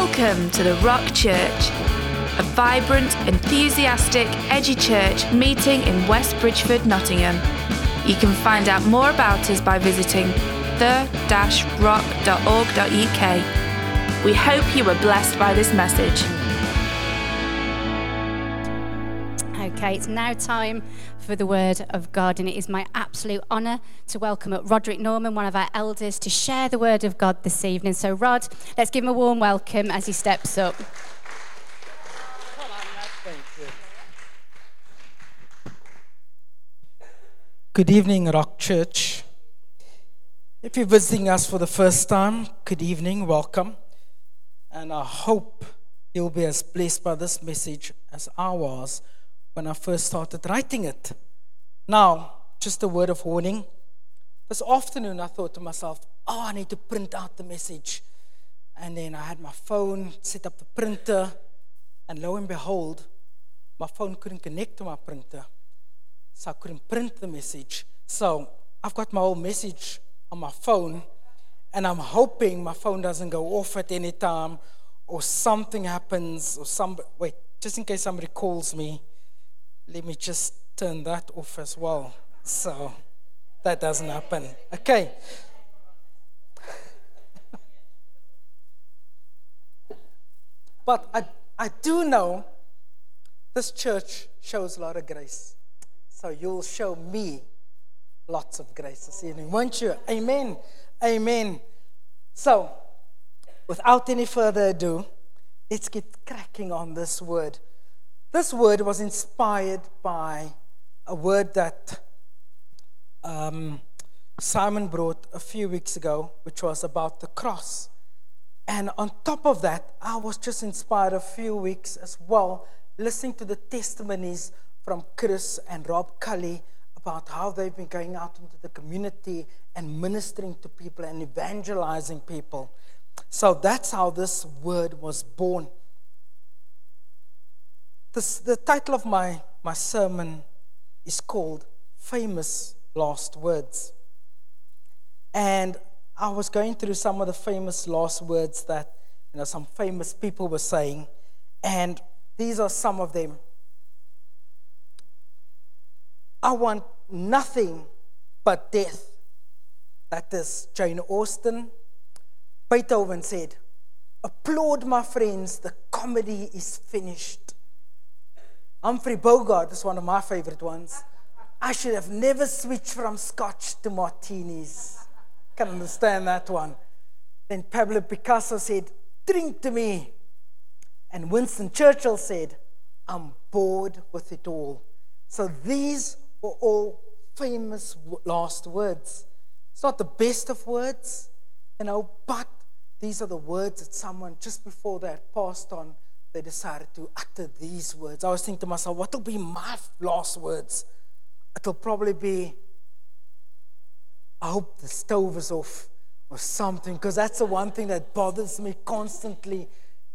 Welcome to the Rock Church, a vibrant, enthusiastic, edgy church meeting in West Bridgford, Nottingham. You can find out more about us by visiting the-rock.org.uk. We hope you were blessed by this message. Okay, it's now time for the word of God, and it is my absolute honour to welcome up Roderick Norman, one of our elders, to share the word of God this evening. So, Rod, let's give him a warm welcome as he steps up. Good evening, Rock Church. If you're visiting us for the first time, good evening, welcome. And I hope you'll be as blessed by this message as I was when I first started writing it. Now, just a word of warning. This afternoon, I thought to myself, oh, I need to print out the message. And then I had my phone, set up the printer, and lo and behold, my phone couldn't connect to my printer. So I couldn't print the message. So I've got my whole message on my phone, and I'm hoping my phone doesn't go off at any time or something happens or some wait, just in case somebody calls me, let me just turn that off as well. So that doesn't happen. Okay. but I, I do know this church shows a lot of grace. So you'll show me lots of grace this evening, won't you? Amen. Amen. So, without any further ado, let's get cracking on this word. This word was inspired by a word that um, Simon brought a few weeks ago, which was about the cross. And on top of that, I was just inspired a few weeks as well, listening to the testimonies from Chris and Rob Cully about how they've been going out into the community and ministering to people and evangelizing people. So that's how this word was born. The title of my, my sermon is called Famous Last Words. And I was going through some of the famous last words that you know some famous people were saying, and these are some of them. I want nothing but death. That is Jane Austen. Beethoven said, Applaud, my friends, the comedy is finished. Humphrey Bogart is one of my favorite ones. I should have never switched from scotch to martinis. Can understand that one. Then Pablo Picasso said, Drink to me. And Winston Churchill said, I'm bored with it all. So these were all famous last words. It's not the best of words, you know, but these are the words that someone just before they passed on they decided to utter these words. I was thinking to myself, what will be my last words? It'll probably be, I hope the stove is off or something, because that's the one thing that bothers me constantly.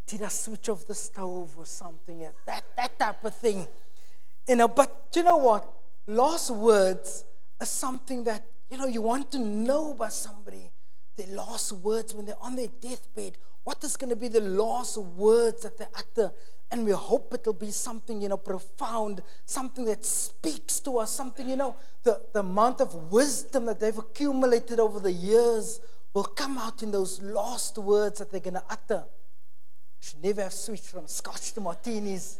Did I switch off the stove or something? That, that type of thing. You know, but you know what? Last words are something that, you know, you want to know about somebody. Their last words when they're on their deathbed what is going to be the last words that they utter? And we hope it'll be something, you know, profound, something that speaks to us, something, you know, the, the amount of wisdom that they've accumulated over the years will come out in those last words that they're going to utter. Should never have switched from scotch to martinis.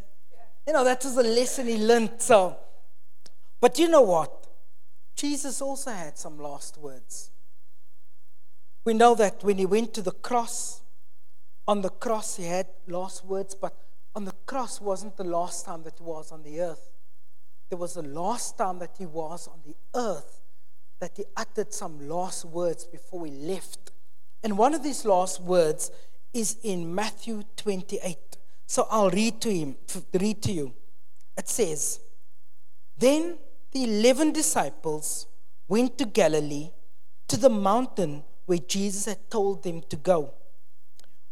You know, that was a lesson he learned. So, but you know what? Jesus also had some last words. We know that when he went to the cross, on the cross, he had last words, but on the cross wasn't the last time that he was on the earth. There was the last time that he was on the earth that he uttered some last words before he left. And one of these last words is in Matthew 28. So I'll read to him, read to you. It says, Then the eleven disciples went to Galilee, to the mountain where Jesus had told them to go.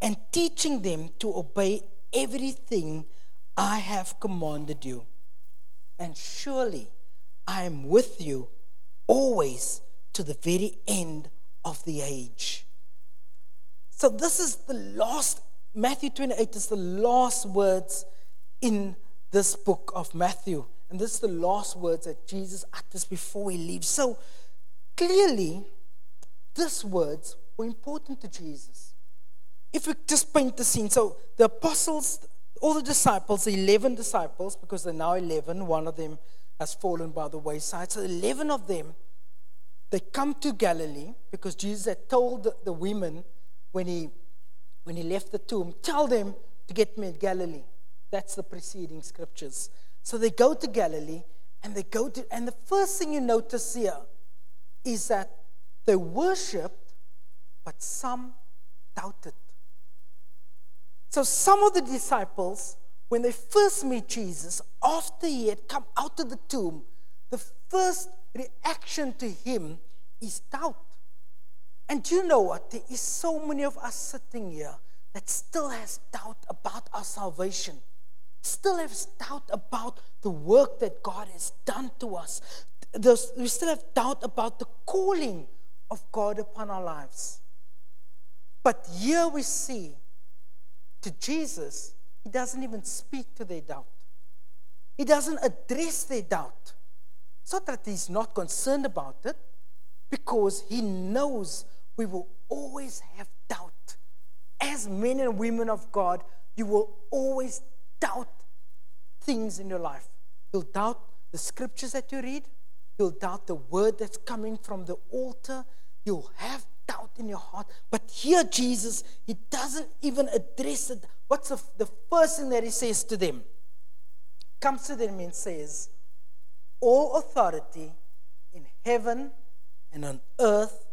and teaching them to obey everything I have commanded you. And surely I am with you always to the very end of the age. So, this is the last, Matthew 28 is the last words in this book of Matthew. And this is the last words that Jesus utters before he leaves. So, clearly, these words were important to Jesus. If we just paint the scene, so the apostles, all the disciples, the 11 disciples, because they're now 11, one of them has fallen by the wayside. So 11 of them, they come to Galilee because Jesus had told the, women when he, when he left the tomb, tell them to get me in Galilee. That's the preceding scriptures. So they go to Galilee and they go to, and the first thing you notice here is that they worshiped, but some doubted. So some of the disciples, when they first meet Jesus, after he had come out of the tomb, the first reaction to him is doubt. And you know what? There is so many of us sitting here that still has doubt about our salvation, still has doubt about the work that God has done to us. we still have doubt about the calling of God upon our lives. But here we see to Jesus, he doesn't even speak to their doubt. He doesn't address their doubt. It's not that he's not concerned about it, because he knows we will always have doubt. As men and women of God, you will always doubt things in your life. You'll doubt the scriptures that you read, you'll doubt the word that's coming from the altar, you'll have doubt in your heart. But here, Jesus, he doesn't even address it. What's the, the first thing that he says to them? Comes to them and says, All authority in heaven and on earth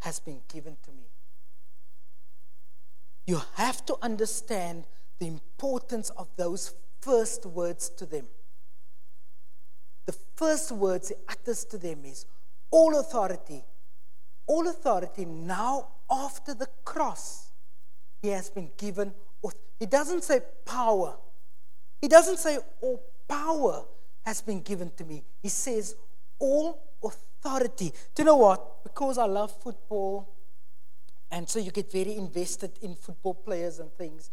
has been given to me. You have to understand the importance of those first words to them. The first words he utters to them is all authority. All authority now after the cross, he has been given. He doesn't say power. He doesn't say all power has been given to me. He says all authority. Do you know what? Because I love football, and so you get very invested in football players and things.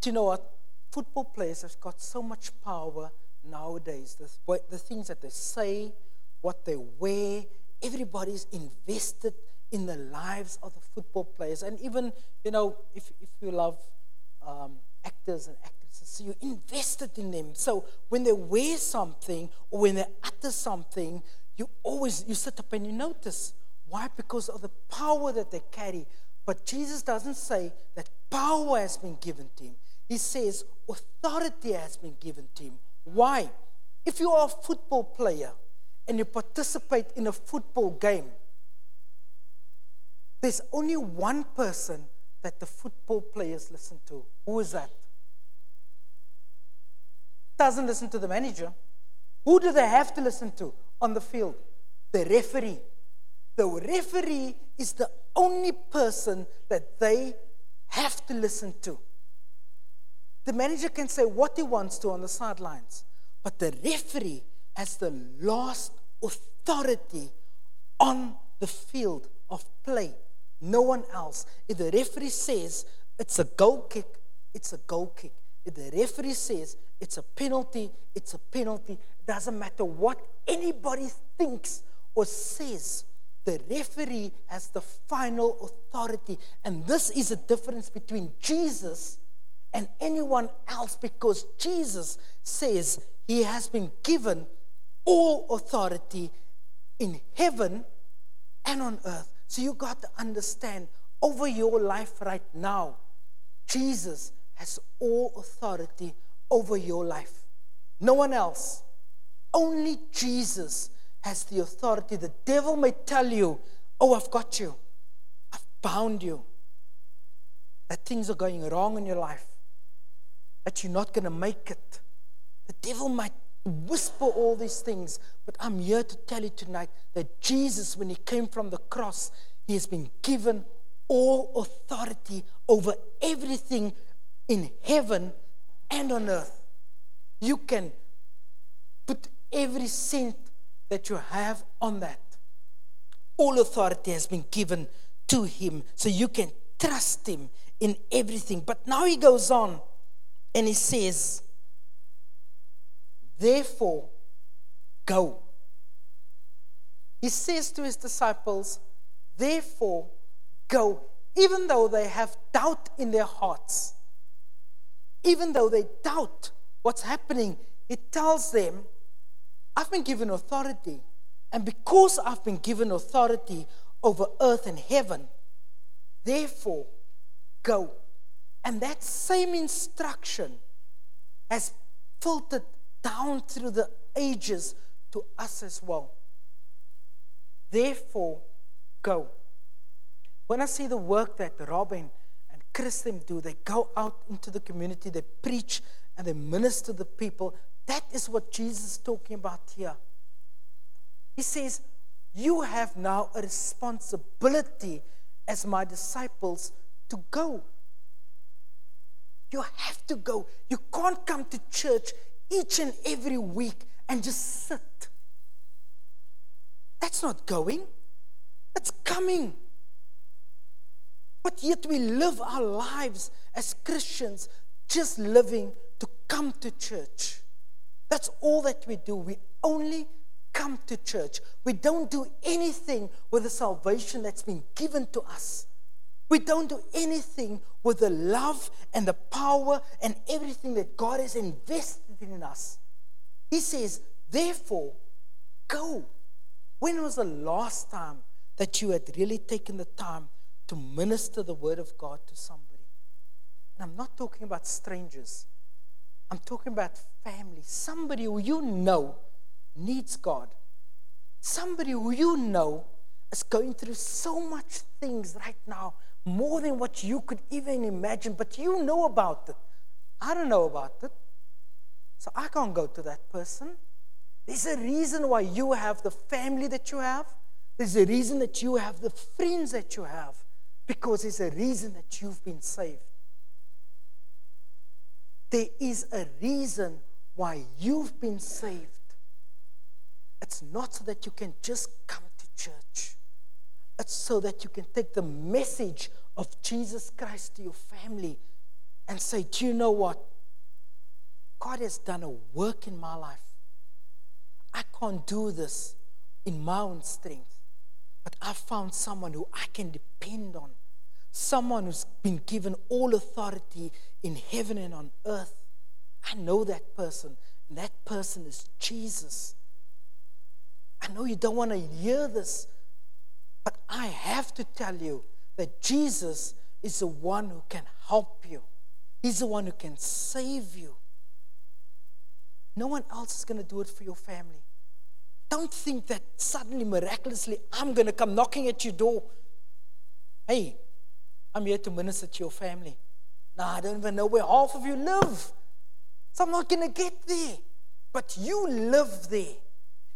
Do you know what? Football players have got so much power nowadays. The, the things that they say, what they wear, everybody's invested in the lives of the football players. And even, you know, if, if you love um, actors and actresses, you're invested in them. So when they wear something or when they utter something, you always you sit up and you notice. Why? Because of the power that they carry. But jesus doesn't say that power has been given to him. He says authority has been given to him. Why? If you are a football player and you participate in a football game there's only one person that the football players listen to who is that doesn't listen to the manager who do they have to listen to on the field? The referee. The referee is the only person that they have to listen to. The manager can say what he wants to on the sidelines, but the referee has the last authority on the field of play. No one else. If the referee says it's a goal kick, it's a goal kick. If the referee says it's a penalty, it's a penalty. Doesn't matter what anybody thinks or says, the referee has the final authority. And this is a difference between Jesus and anyone else because Jesus says he has been given all authority in heaven and on earth. So you got to understand over your life right now, Jesus has all authority over your life. No one else. Only Jesus has the authority. The devil may tell you, Oh, I've got you, I've bound you, that things are going wrong in your life, that you're not going to make it. The devil might whisper all these things, but I'm here to tell you tonight that Jesus, when he came from the cross, he has been given all authority over everything in heaven and on earth. You can put every cent that you have on that. All authority has been given to him, so you can trust him in everything. But now he goes on and he says, Therefore, go. He says to his disciples, Therefore, go. Even though they have doubt in their hearts, even though they doubt what's happening, it tells them, I've been given authority. And because I've been given authority over earth and heaven, therefore, go. And that same instruction has filtered down through the ages to us as well. Therefore, go. When I see the work that Robin and Christian do, they go out into the community, they preach and they minister to the people. That is what Jesus is talking about here. He says, You have now a responsibility as my disciples to go. You have to go. You can't come to church each and every week and just sit. That's not going, that's coming. But yet we live our lives as Christians just living to come to church. That's all that we do. We only come to church. We don't do anything with the salvation that's been given to us. We don't do anything with the love and the power and everything that God has invested in us. He says, therefore, go. When was the last time that you had really taken the time to minister the word of God to somebody? And I'm not talking about strangers, I'm talking about family, somebody who you know needs God, somebody who you know is going through so much things right now more than what you could even imagine, but you know about it. I don't know about it. So I can't go to that person. There's a reason why you have the family that you have. There's a reason that you have the friends that you have. Because there's a reason that you've been saved. There is a reason why you've been saved. It's not so that you can just come to church. It's so that you can take the message of Jesus Christ to your family and say, Do you know what? God has done a work in my life. I can't do this in my own strength, but I found someone who I can depend on, someone who's been given all authority in heaven and on earth. I know that person, and that person is Jesus. I know you don't want to hear this, but I have to tell you that Jesus is the one who can help you. He's the one who can save you. No one else is going to do it for your family. Don't think that suddenly, miraculously, I'm going to come knocking at your door. Hey, I'm here to minister to your family. Now, I don't even know where half of you live. So I'm not going to get there. But you live there.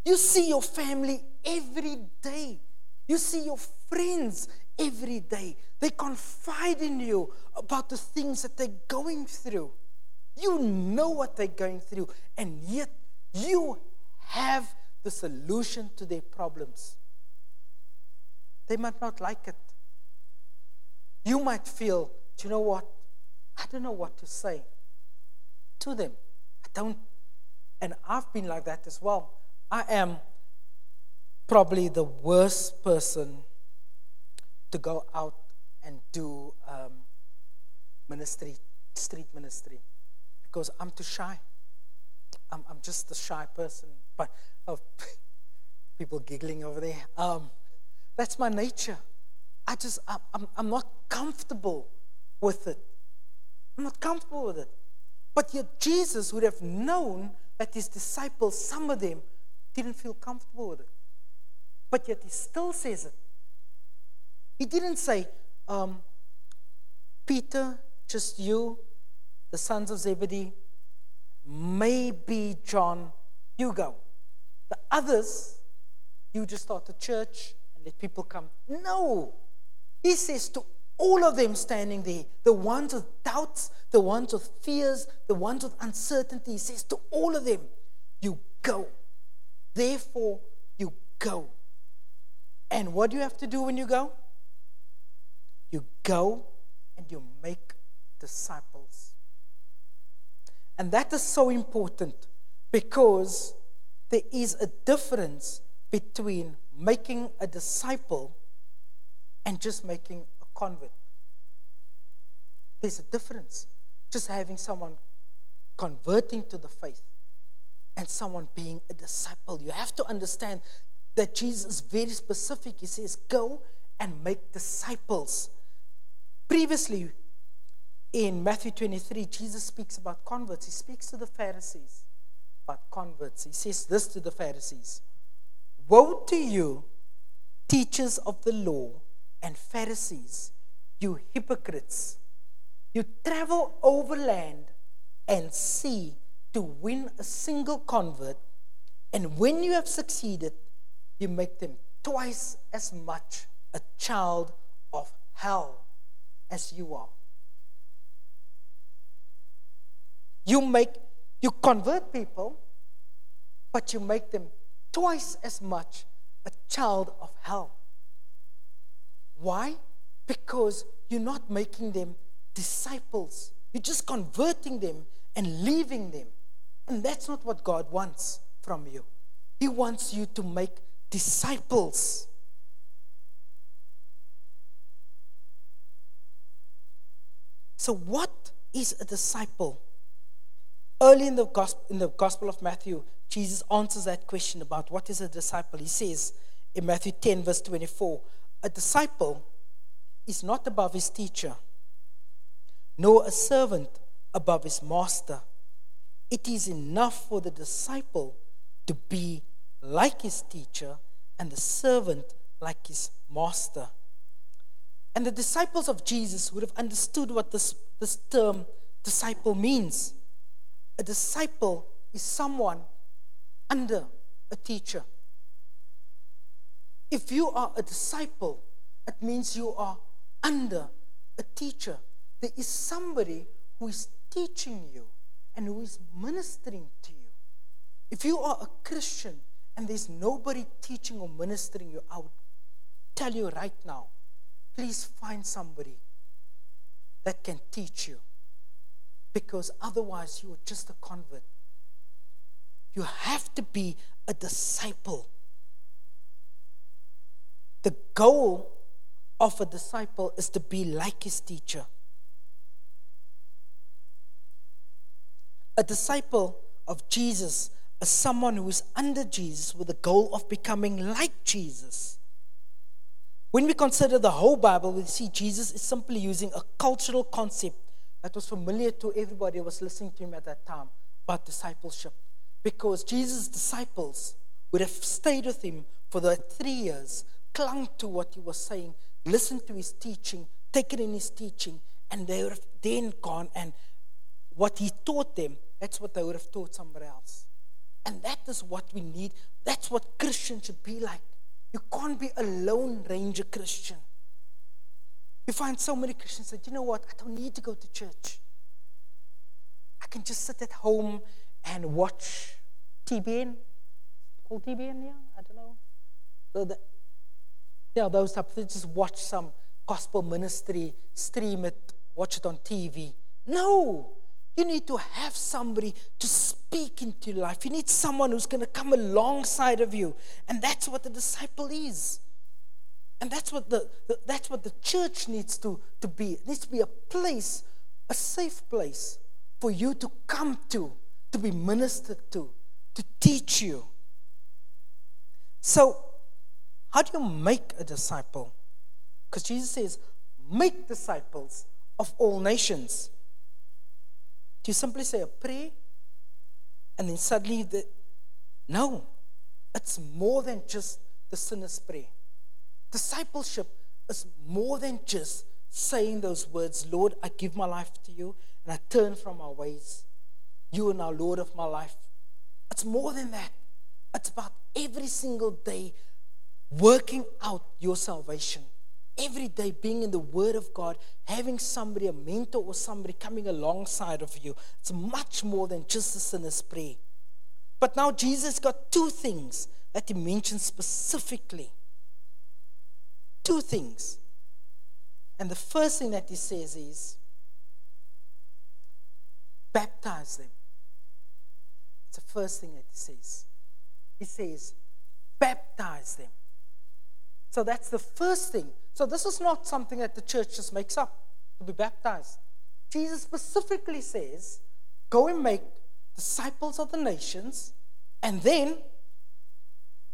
You see your family every day. You see your friends every day. They confide in you about the things that they're going through. You know what they're going through, and yet you have the solution to their problems. They might not like it. You might feel, do you know what? I don't know what to say to them. I don't. And I've been like that as well. I am probably the worst person to go out and do um, ministry, street ministry because I'm too shy. I'm, I'm just a shy person. But oh, people giggling over there. Um, that's my nature. I just, I'm, I'm not comfortable with it. I'm not comfortable with it. But yet, Jesus would have known that his disciples, some of them, didn't feel comfortable with it. But yet, he still says it. He didn't say, um, Peter, just you the sons of Zebedee, maybe John, you go. The others, you just start a church and let people come. No. He says to all of them standing there, the ones with doubts, the ones with fears, the ones with uncertainty, he says to all of them, you go. Therefore, you go. And what do you have to do when you go? You go and you make disciples. And that is so important because there is a difference between making a disciple and just making a convert. There's a difference. Just having someone converting to the faith and someone being a disciple. You have to understand that Jesus is very specific. He says, Go and make disciples. Previously, in Matthew 23, Jesus speaks about converts. He speaks to the Pharisees about converts. He says this to the Pharisees Woe to you, teachers of the law and Pharisees, you hypocrites! You travel overland and sea to win a single convert, and when you have succeeded, you make them twice as much a child of hell as you are. You make you convert people, but you make them twice as much a child of hell. Why? Because you're not making them disciples. You're just converting them and leaving them. And that's not what God wants from you. He wants you to make disciples. So, what is a disciple? Early in the, gospel, in the Gospel of Matthew, Jesus answers that question about what is a disciple. He says in Matthew 10, verse 24, a disciple is not above his teacher, nor a servant above his master. It is enough for the disciple to be like his teacher and the servant like his master. And the disciples of Jesus would have understood what this, this term disciple means. A disciple is someone under a teacher. If you are a disciple, it means you are under a teacher. There is somebody who is teaching you and who is ministering to you. If you are a Christian and there's nobody teaching or ministering you, I would tell you right now please find somebody that can teach you because otherwise you are just a convert. You have to be a disciple. The goal of a disciple is to be like his teacher. A disciple of Jesus is someone who is under Jesus with the goal of becoming like Jesus. When we consider the whole Bible, we see Jesus is simply using a cultural concept that was familiar to everybody who was listening to him at that time about discipleship. Because Jesus' disciples would have stayed with him for the three years, clung to what he was saying, listened to his teaching, taken in his teaching, and they would have then gone and what he taught them, that's what they would have taught somebody else. And that is what we need. That's what Christians should be like. You can't be a lone ranger Christian. You find so many Christians that, you know what, I don't need to go to church. I can just sit at home and watch TBN. Called TBN, yeah? I don't know. The, yeah, those type of Just watch some gospel ministry, stream it, watch it on TV. No. You need to have somebody to speak into life. You need someone who's going to come alongside of you. And that's what the disciple is. And that's what the, the, that's what the church needs to, to be. It needs to be a place, a safe place for you to come to, to be ministered to, to teach you. So, how do you make a disciple? Because Jesus says, make disciples of all nations. Do you simply say a prayer and then suddenly the. No, it's more than just the sinner's prayer. Discipleship is more than just saying those words, Lord, I give my life to you and I turn from my ways. You are now Lord of my life. It's more than that. It's about every single day working out your salvation. Every day being in the Word of God, having somebody, a mentor or somebody coming alongside of you. It's much more than just a sinner's prayer. But now Jesus got two things that he mentions specifically. Two things. And the first thing that he says is baptize them. It's the first thing that he says. He says, baptize them. So that's the first thing. So this is not something that the church just makes up to be baptized. Jesus specifically says, go and make disciples of the nations and then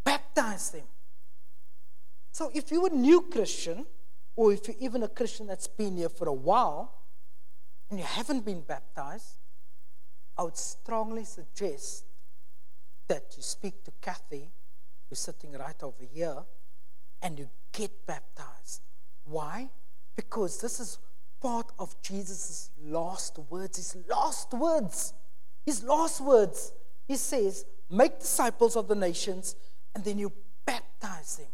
baptize them. So if you're a new Christian, or if you're even a Christian that's been here for a while and you haven't been baptized, I would strongly suggest that you speak to Kathy, who's sitting right over here, and you get baptized. Why? Because this is part of Jesus' last words. His last words. His last words. He says, Make disciples of the nations, and then you baptize them.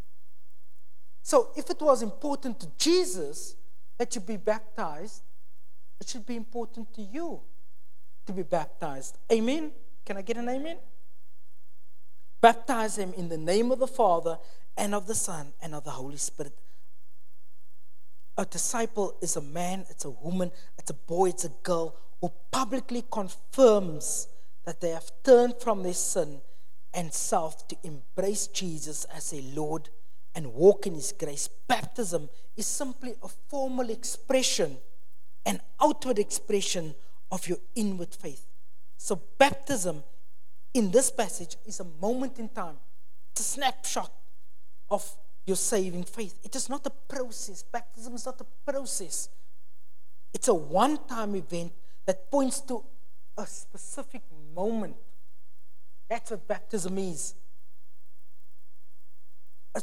So, if it was important to Jesus that you be baptized, it should be important to you to be baptized. Amen? Can I get an amen? Baptize him in the name of the Father and of the Son and of the Holy Spirit. A disciple is a man, it's a woman, it's a boy, it's a girl who publicly confirms that they have turned from their sin and self to embrace Jesus as their Lord and walk in His grace. Baptism is simply a formal expression, an outward expression of your inward faith. So, baptism in this passage is a moment in time, it's a snapshot of your saving faith. It is not a process. Baptism is not a process, it's a one time event that points to a specific moment. That's what baptism is. A,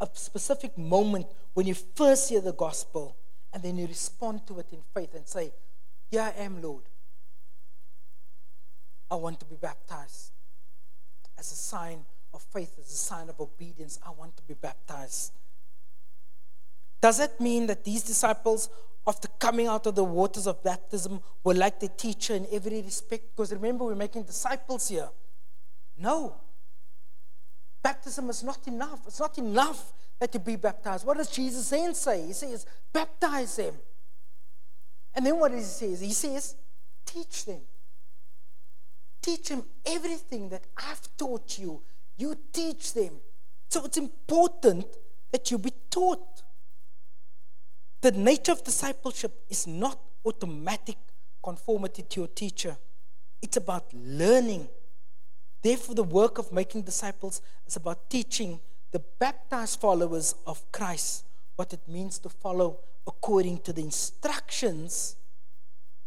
a specific moment when you first hear the gospel and then you respond to it in faith and say, Here I am, Lord. I want to be baptized as a sign of faith, as a sign of obedience. I want to be baptized. Does that mean that these disciples, after coming out of the waters of baptism, were like the teacher in every respect? Because remember, we're making disciples here. No. Baptism is not enough. It's not enough that you be baptized. What does Jesus then say? He says, baptize them. And then what does he say? He says, teach them. Teach them everything that I've taught you you teach them. So it's important that you be taught. The nature of discipleship is not automatic conformity to your teacher, it's about learning. Therefore, the work of making disciples is about teaching the baptized followers of Christ what it means to follow according to the instructions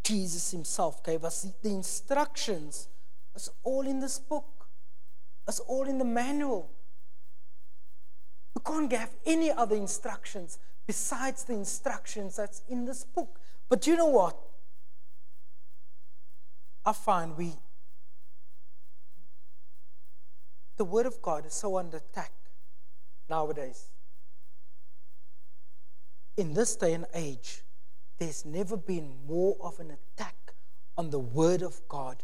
Jesus Himself gave us. The instructions is all in this book. It's all in the manual. You can't have any other instructions besides the instructions that's in this book. But you know what? I find we, the Word of God is so under attack nowadays. In this day and age, there's never been more of an attack on the Word of God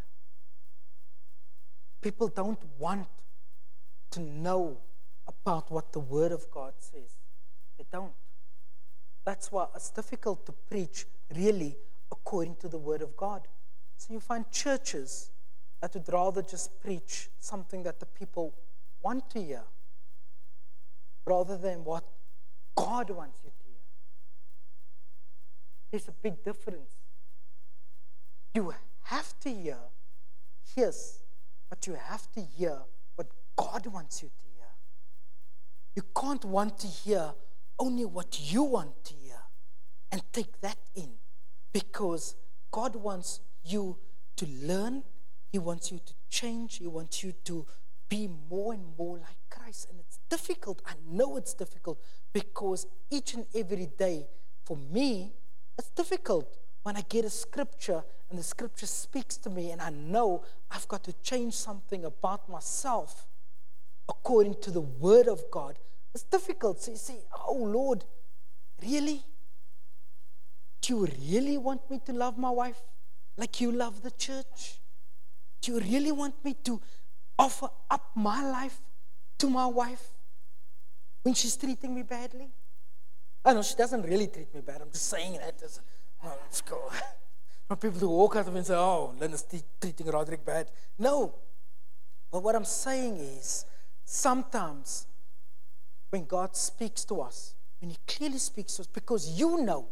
People don't want to know about what the Word of God says. They don't. That's why it's difficult to preach really according to the Word of God. So you find churches that would rather just preach something that the people want to hear rather than what God wants you to hear. There's a big difference. You have to hear His but you have to hear what God wants you to hear. You can't want to hear only what you want to hear and take that in because God wants you to learn, He wants you to change, He wants you to be more and more like Christ. And it's difficult. I know it's difficult because each and every day for me, it's difficult when I get a scripture and the scripture speaks to me and I know I've got to change something about myself according to the word of God. It's difficult. So you say, Oh Lord, really? Do you really want me to love my wife like you love the church? Do you really want me to offer up my life to my wife when she's treating me badly? I know she doesn't really treat me bad. I'm just saying that as oh, let's go. Not people who walk out of me and say, oh, Linda's treating Roderick bad. No. But what I'm saying is, sometimes when God speaks to us, when He clearly speaks to us, because you know,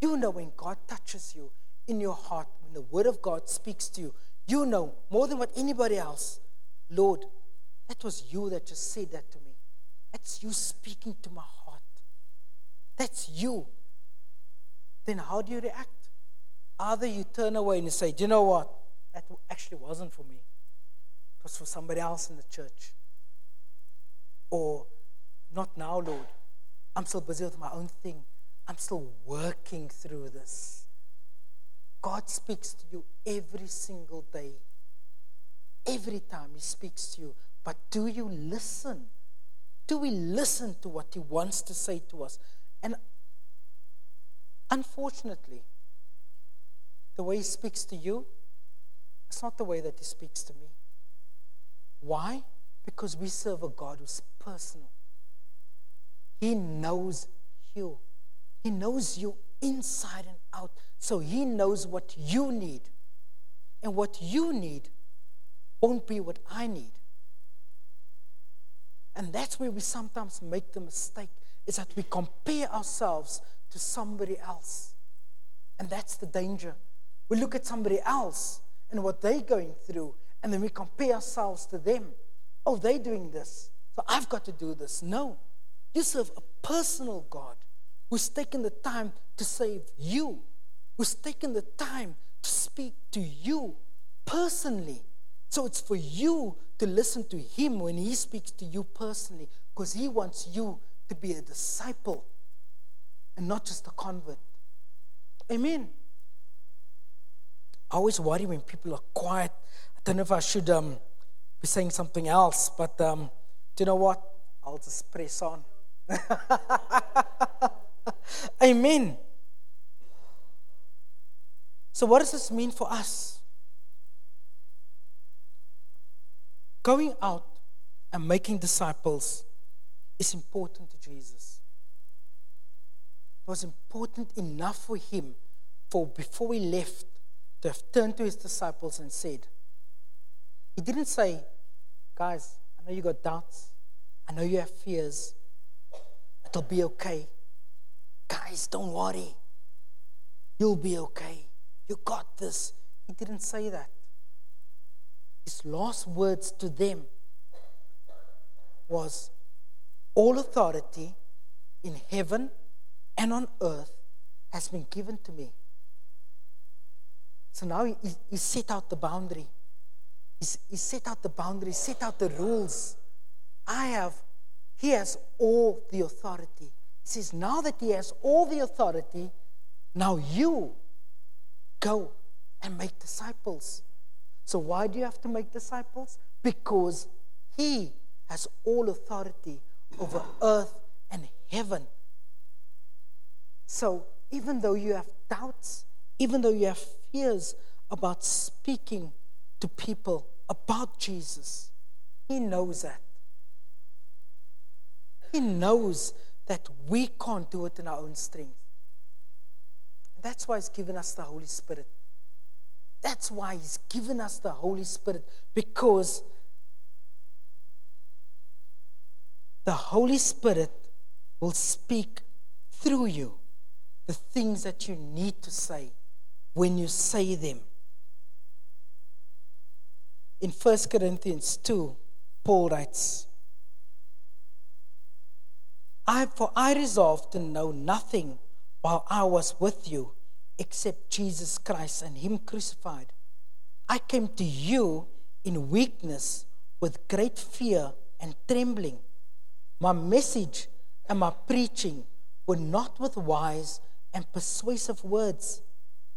you know when God touches you in your heart, when the Word of God speaks to you, you know more than what anybody else, Lord, that was you that just said that to me. That's you speaking to my heart. That's you. Then how do you react? Either you turn away and you say, Do you know what? That actually wasn't for me, it was for somebody else in the church. Or, Not now, Lord. I'm still busy with my own thing. I'm still working through this. God speaks to you every single day. Every time He speaks to you. But do you listen? Do we listen to what He wants to say to us? And unfortunately, the way He speaks to you, it's not the way that He speaks to me. Why? Because we serve a God who's personal. He knows you. He knows you inside and out. So He knows what you need. And what you need won't be what I need. And that's where we sometimes make the mistake is that we compare ourselves to somebody else. And that's the danger. We look at somebody else and what they're going through, and then we compare ourselves to them. Oh, they're doing this, so I've got to do this. No. You serve a personal God who's taken the time to save you, who's taken the time to speak to you personally. So it's for you to listen to him when he speaks to you personally, because he wants you to be a disciple and not just a convert. Amen. I always worry when people are quiet. I don't know if I should um, be saying something else, but um, do you know what? I'll just press on. Amen. So, what does this mean for us? Going out and making disciples is important to Jesus. It was important enough for him for before he left to have turned to his disciples and said, He didn't say, Guys, I know you got doubts. I know you have fears. It'll be okay. Guys, don't worry. You'll be okay. You got this. He didn't say that. His last words to them was, all authority in heaven and on earth has been given to me. So now he, he set out the boundary. He's, he set out the boundary, set out the rules. I have, he has all the authority. Says, now that he has all the authority, now you go and make disciples. So why do you have to make disciples? Because he has all authority over earth and heaven. So, even though you have doubts, even though you have fears about speaking to people about Jesus, He knows that. He knows that we can't do it in our own strength. That's why He's given us the Holy Spirit. That's why He's given us the Holy Spirit because the Holy Spirit will speak through you the things that you need to say when you say them. In 1 Corinthians 2, Paul writes, I, For I resolved to know nothing while I was with you except Jesus Christ and Him crucified. I came to you in weakness with great fear and trembling. My message and my preaching were not with wise and persuasive words,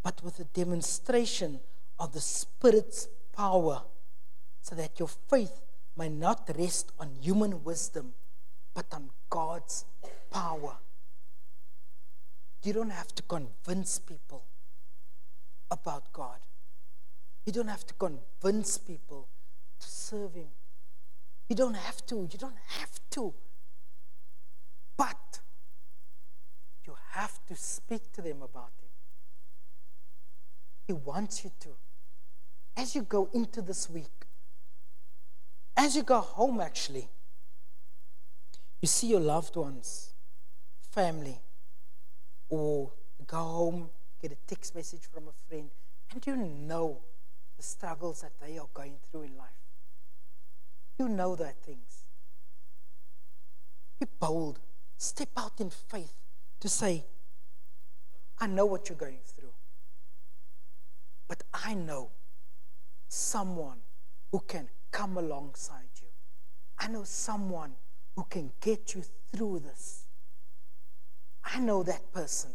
but with a demonstration of the Spirit's power, so that your faith may not rest on human wisdom, but on God's power. You don't have to convince people about God. You don't have to convince people to serve Him. You don't have to. You don't have to. But you have to speak to them about Him. He wants you to. As you go into this week, as you go home, actually, you see your loved ones, family, or go home, get a text message from a friend, and you know the struggles that they are going through in life. You know their things. Be bold. Step out in faith to say, I know what you're going through. But I know someone who can come alongside you. I know someone who can get you through this. I know that person.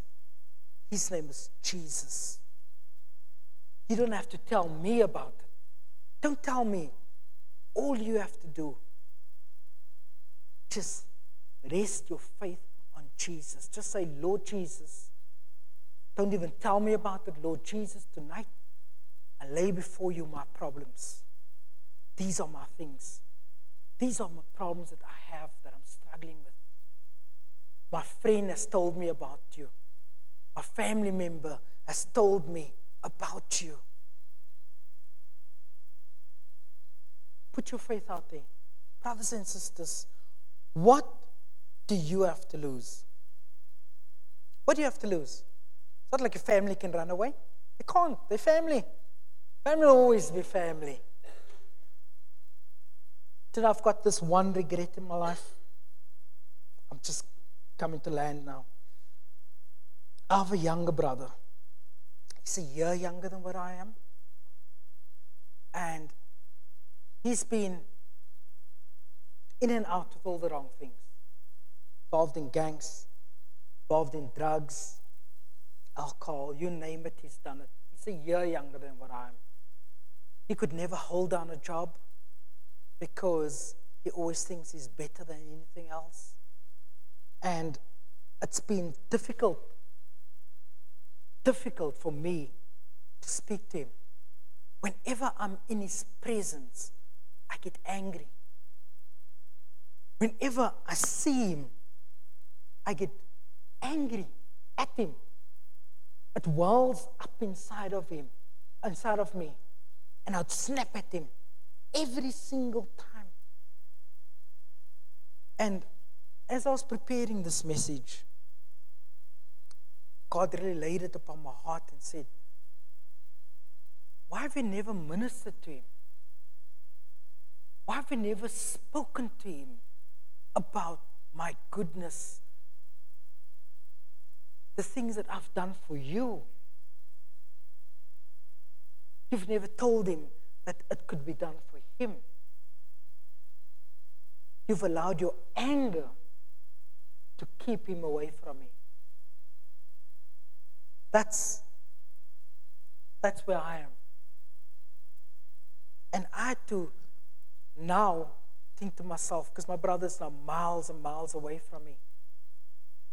His name is Jesus. You don't have to tell me about it. Don't tell me. All you have to do, just rest your faith on Jesus. Just say, Lord Jesus. Don't even tell me about it, Lord Jesus. Tonight, I lay before you my problems. These are my things. These are my problems that I have that I'm struggling with. My friend has told me about you. A family member has told me about you. Put your faith out there. Brothers and sisters, what do you have to lose? What do you have to lose? It's not like your family can run away. They can't. They're family. Family will always be family. Today I've got this one regret in my life. I'm just coming to land now. I have a younger brother. He's a year younger than what I am. And he's been in and out of all the wrong things. Involved in gangs, involved in drugs, alcohol, you name it, he's done it. He's a year younger than what I am. He could never hold down a job because he always thinks he's better than anything else. And it's been difficult, difficult for me to speak to him. Whenever I'm in his presence, I get angry. Whenever I see him, I get angry at him. It wells up inside of him, inside of me, and I'd snap at him every single time. And as I was preparing this message, God really laid it upon my heart and said, Why have we never ministered to him? Why have we never spoken to him about my goodness, the things that I've done for you? You've never told him that it could be done for him. You've allowed your anger to keep him away from me. That's, that's where I am. And I to now think to myself, because my brother's now miles and miles away from me.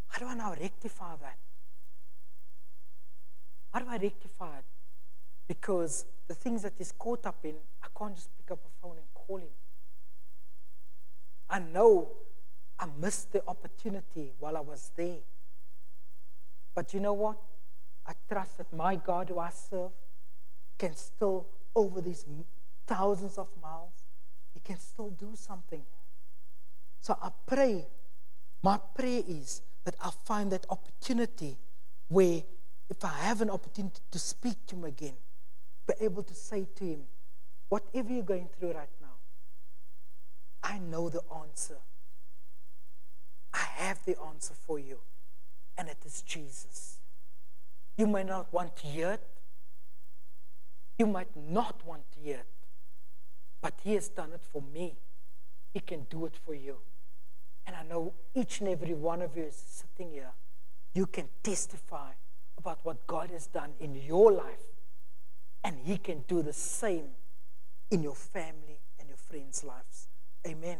How do I now rectify that? How do I rectify it? Because the things that he's caught up in, I can't just pick up a phone and call him. I know I missed the opportunity while I was there. But you know what? I trust that my God, who I serve, can still, over these thousands of miles, he can still do something. So I pray, my prayer is that I find that opportunity where if I have an opportunity to speak to him again, be able to say to him, whatever you're going through right now, I know the answer. I have the answer for you, and it is Jesus. You may not want to hear it. You might not want to hear it. But He has done it for me. He can do it for you. And I know each and every one of you is sitting here you can testify about what God has done in your life. And He can do the same in your family and your friends' lives. Amen.